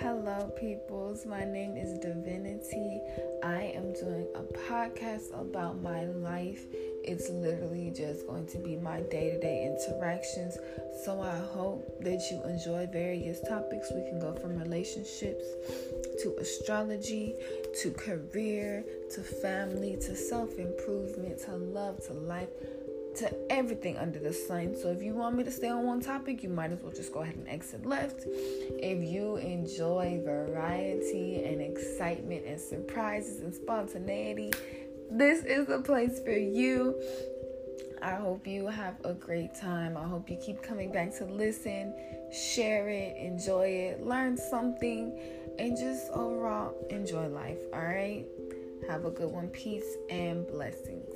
Hello, peoples. My name is Divinity. I am doing a podcast about my life. It's literally just going to be my day to day interactions. So I hope that you enjoy various topics. We can go from relationships to astrology to career to family to self improvement to love to life to everything under the sun. So if you want me to stay on one topic, you might as well just go ahead and exit left. If you enjoy variety and excitement and surprises and spontaneity, this is the place for you. I hope you have a great time. I hope you keep coming back to listen, share it, enjoy it, learn something, and just overall enjoy life. All right? Have a good one. Peace and blessings.